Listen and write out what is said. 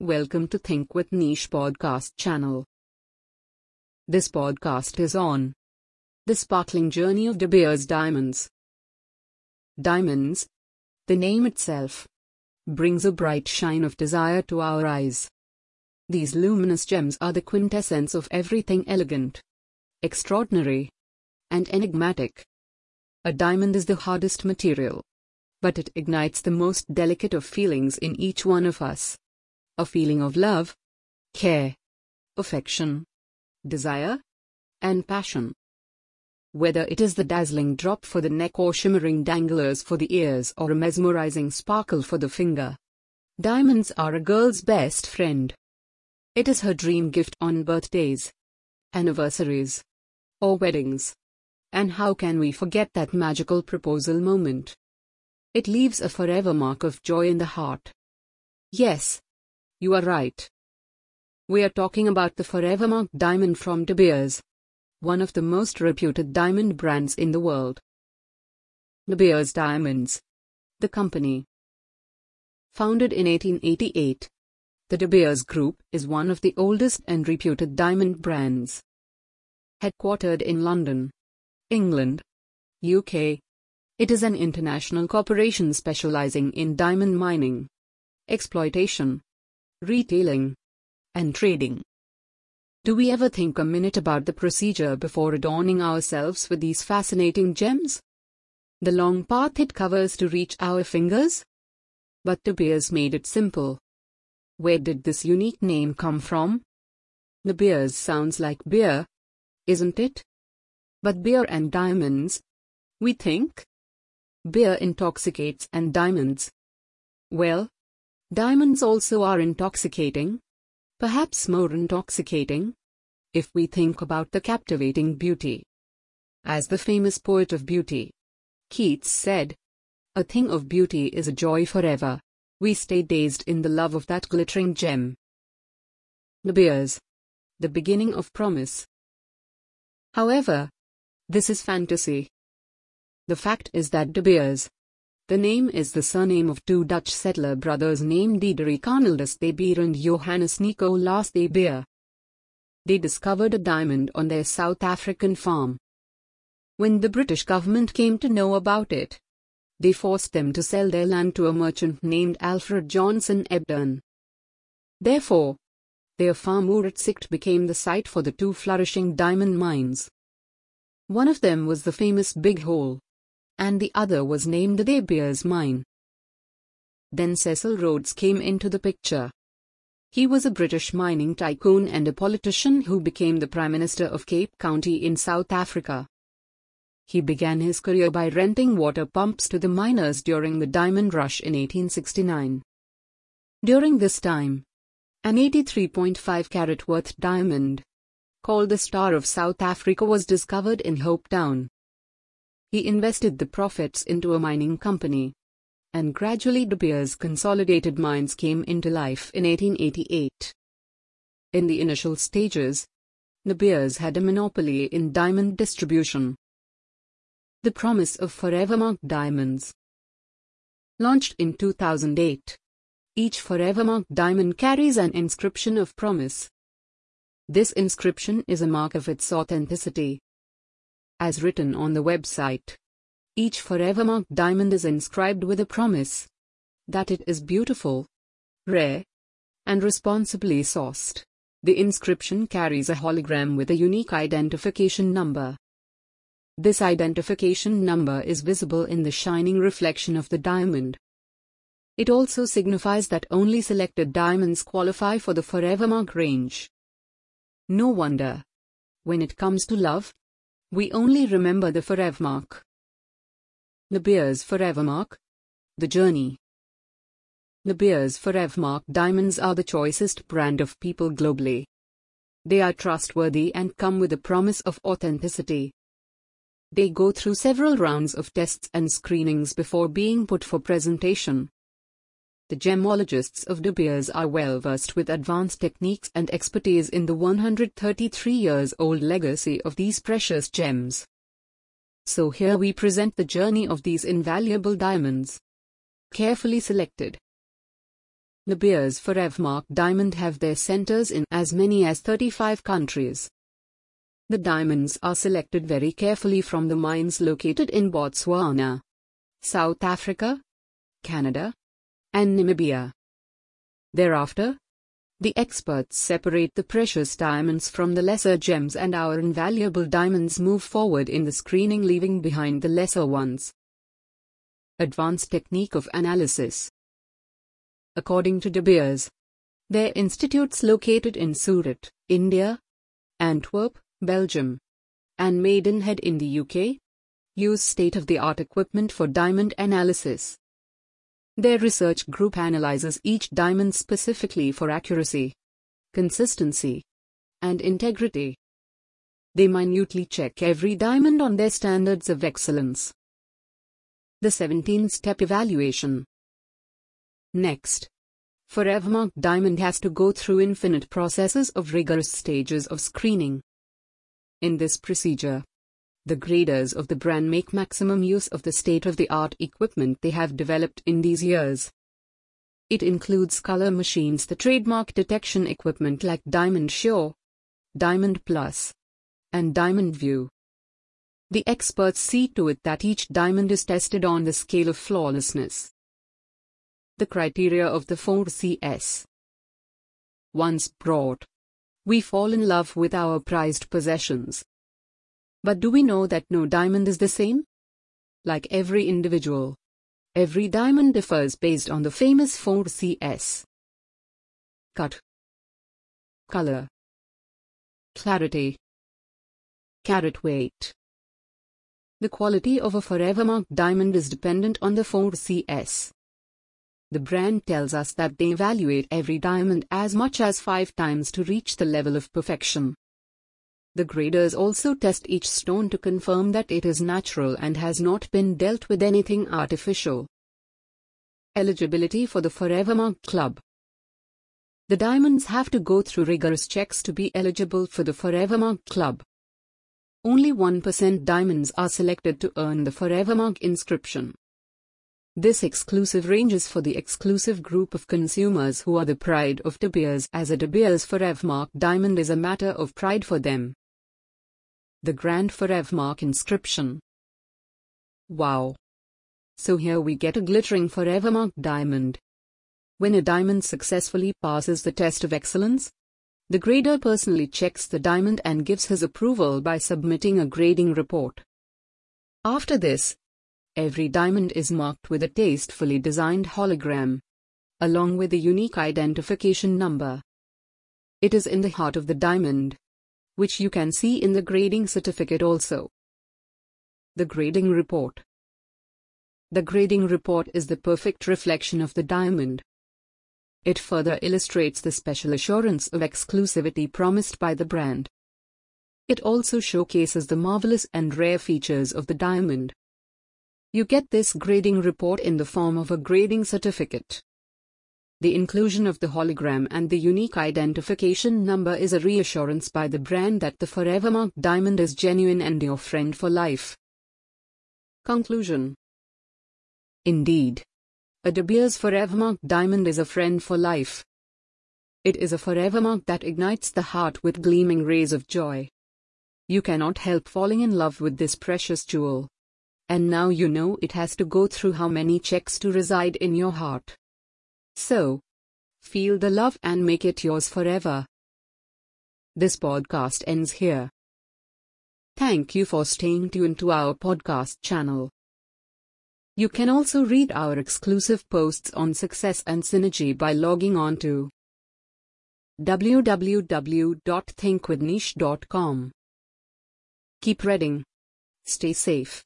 Welcome to Think with Niche podcast channel. This podcast is on the sparkling journey of De Beers diamonds. Diamonds, the name itself, brings a bright shine of desire to our eyes. These luminous gems are the quintessence of everything elegant, extraordinary, and enigmatic. A diamond is the hardest material, but it ignites the most delicate of feelings in each one of us a feeling of love, care, affection, desire, and passion. Whether it is the dazzling drop for the neck or shimmering danglers for the ears or a mesmerizing sparkle for the finger, diamonds are a girl's best friend. It is her dream gift on birthdays, anniversaries, or weddings. And how can we forget that magical proposal moment? It leaves a forever mark of joy in the heart. Yes, you are right. We are talking about the Forevermark diamond from De Beers, one of the most reputed diamond brands in the world. De Beers Diamonds, the company. Founded in 1888, the De Beers Group is one of the oldest and reputed diamond brands. Headquartered in London, England, UK, it is an international corporation specializing in diamond mining, exploitation, retailing, and trading. Do we ever think a minute about the procedure before adorning ourselves with these fascinating gems? The long path it covers to reach our fingers? De Beers made it simple. Where did this unique name come from? De Beers sounds like beer, isn't it? But beer and diamonds? We think? Beer intoxicates and diamonds. Well, Diamonds also are intoxicating. Perhaps more intoxicating. If we think about the captivating beauty. As the famous poet of beauty, Keats said, A thing of beauty is a joy forever. We stay dazed in the love of that glittering gem. De Beers. The beginning of promise. However, this is fantasy. The fact is that De Beers, the name is the surname of two Dutch settler brothers named Diederik Arnoldus de Beer and Johannes Nicolaas de Beer. They discovered a diamond on their South African farm. When the British government came to know about it, they forced them to sell their land to a merchant named Alfred Johnson Ebden. Therefore, their farm Vooruitzicht became the site for the two flourishing diamond mines. One of them was the famous Big Hole and the other was named the De Beers Mine. Then Cecil Rhodes came into the picture. He was a British mining tycoon and a politician who became the Prime Minister of Cape Colony in South Africa. He began his career by renting water pumps to the miners during the diamond rush in 1869. During this time, an 83.5 carat worth diamond, called the Star of South Africa was discovered in Hopetown. He invested the profits into a mining company. And gradually De Beers Consolidated Mines came into life in 1888. In the initial stages, De Beers had a monopoly in diamond distribution. The promise of Forevermark diamonds. Launched in 2008. Each Forevermark diamond carries an inscription of promise. This inscription is a mark of its authenticity as written on the website. Each Forevermark diamond is inscribed with a promise that it is beautiful, rare, and responsibly sourced. The inscription carries a hologram with a unique identification number. This identification number is visible in the shining reflection of the diamond. It also signifies that only selected diamonds qualify for the Forevermark range. No wonder. When it comes to love, we only remember the forever mark. De Beers forever mark. The journey. De Beers forever mark diamonds are the choicest brand of people globally. They are trustworthy and come with a promise of authenticity. They go through several rounds of tests and screenings before being put for presentation. The gemologists of De Beers are well versed with advanced techniques and expertise in the 133 years old legacy of these precious gems. So here we present the journey of these invaluable diamonds. Carefully selected. De Beers Forevermark Diamond have their centers in as many as 35 countries. The diamonds are selected very carefully from the mines located in Botswana, South Africa, Canada, and Namibia. Thereafter, the experts separate the precious diamonds from the lesser gems and our invaluable diamonds move forward in the screening leaving behind the lesser ones. Advanced Technique of Analysis According to De Beers, their institutes located in Surat, India, Antwerp, Belgium, and Maidenhead in the UK, use state-of-the-art equipment for diamond analysis. Their research group analyzes each diamond specifically for accuracy, consistency, and integrity. They minutely check every diamond on their standards of excellence. The 17 step evaluation. Next, Forevermark Diamond has to go through infinite processes of rigorous stages of screening. In this procedure, the graders of the brand make maximum use of the state-of-the-art equipment they have developed in these years. It includes color machines, the trademark detection equipment like Diamond Sure, Diamond Plus, and Diamond View. The experts see to it that each diamond is tested on the scale of flawlessness. The criteria of the 4CS. Once brought, we fall in love with our prized possessions. But do we know that no diamond is the same? Like every individual, every diamond differs based on the famous 4CS. Cut, color, clarity, carat weight. The quality of a Forevermark diamond is dependent on the 4CS. The brand tells us that they evaluate every diamond as much as five times to reach the level of perfection. The graders also test each stone to confirm that it is natural and has not been dealt with anything artificial. Eligibility for the Forever Forevermark Club The diamonds have to go through rigorous checks to be eligible for the Forever Forevermark Club. Only 1% diamonds are selected to earn the Forever Forevermark inscription. This exclusive ranges for the exclusive group of consumers who are the pride of De Beers as a De Beers Forevermark diamond is a matter of pride for them. The Grand Forevermark inscription. Wow! So here we get a glittering Forevermark diamond. When a diamond successfully passes the test of excellence, the grader personally checks the diamond and gives his approval by submitting a grading report. After this, every diamond is marked with a tastefully designed hologram, along with a unique identification number. It is in the heart of the diamond, which you can see in the grading certificate also. The grading report. The grading report is the perfect reflection of the diamond. It further illustrates the special assurance of exclusivity promised by the brand. It also showcases the marvelous and rare features of the diamond. You get this grading report in the form of a grading certificate. The inclusion of the hologram and the unique identification number is a reassurance by the brand that the Forevermark diamond is genuine and your friend for life. Conclusion Indeed, a De Beers Forevermark diamond is a friend for life. It is a Forevermark that ignites the heart with gleaming rays of joy. You cannot help falling in love with this precious jewel. And now you know it has to go through how many checks to reside in your heart. So, feel the love and make it yours forever. This podcast ends here. Thank you for staying tuned to our podcast channel. You can also read our exclusive posts on success and synergy by logging on to www.thinkwithniche.com. Keep reading. Stay safe.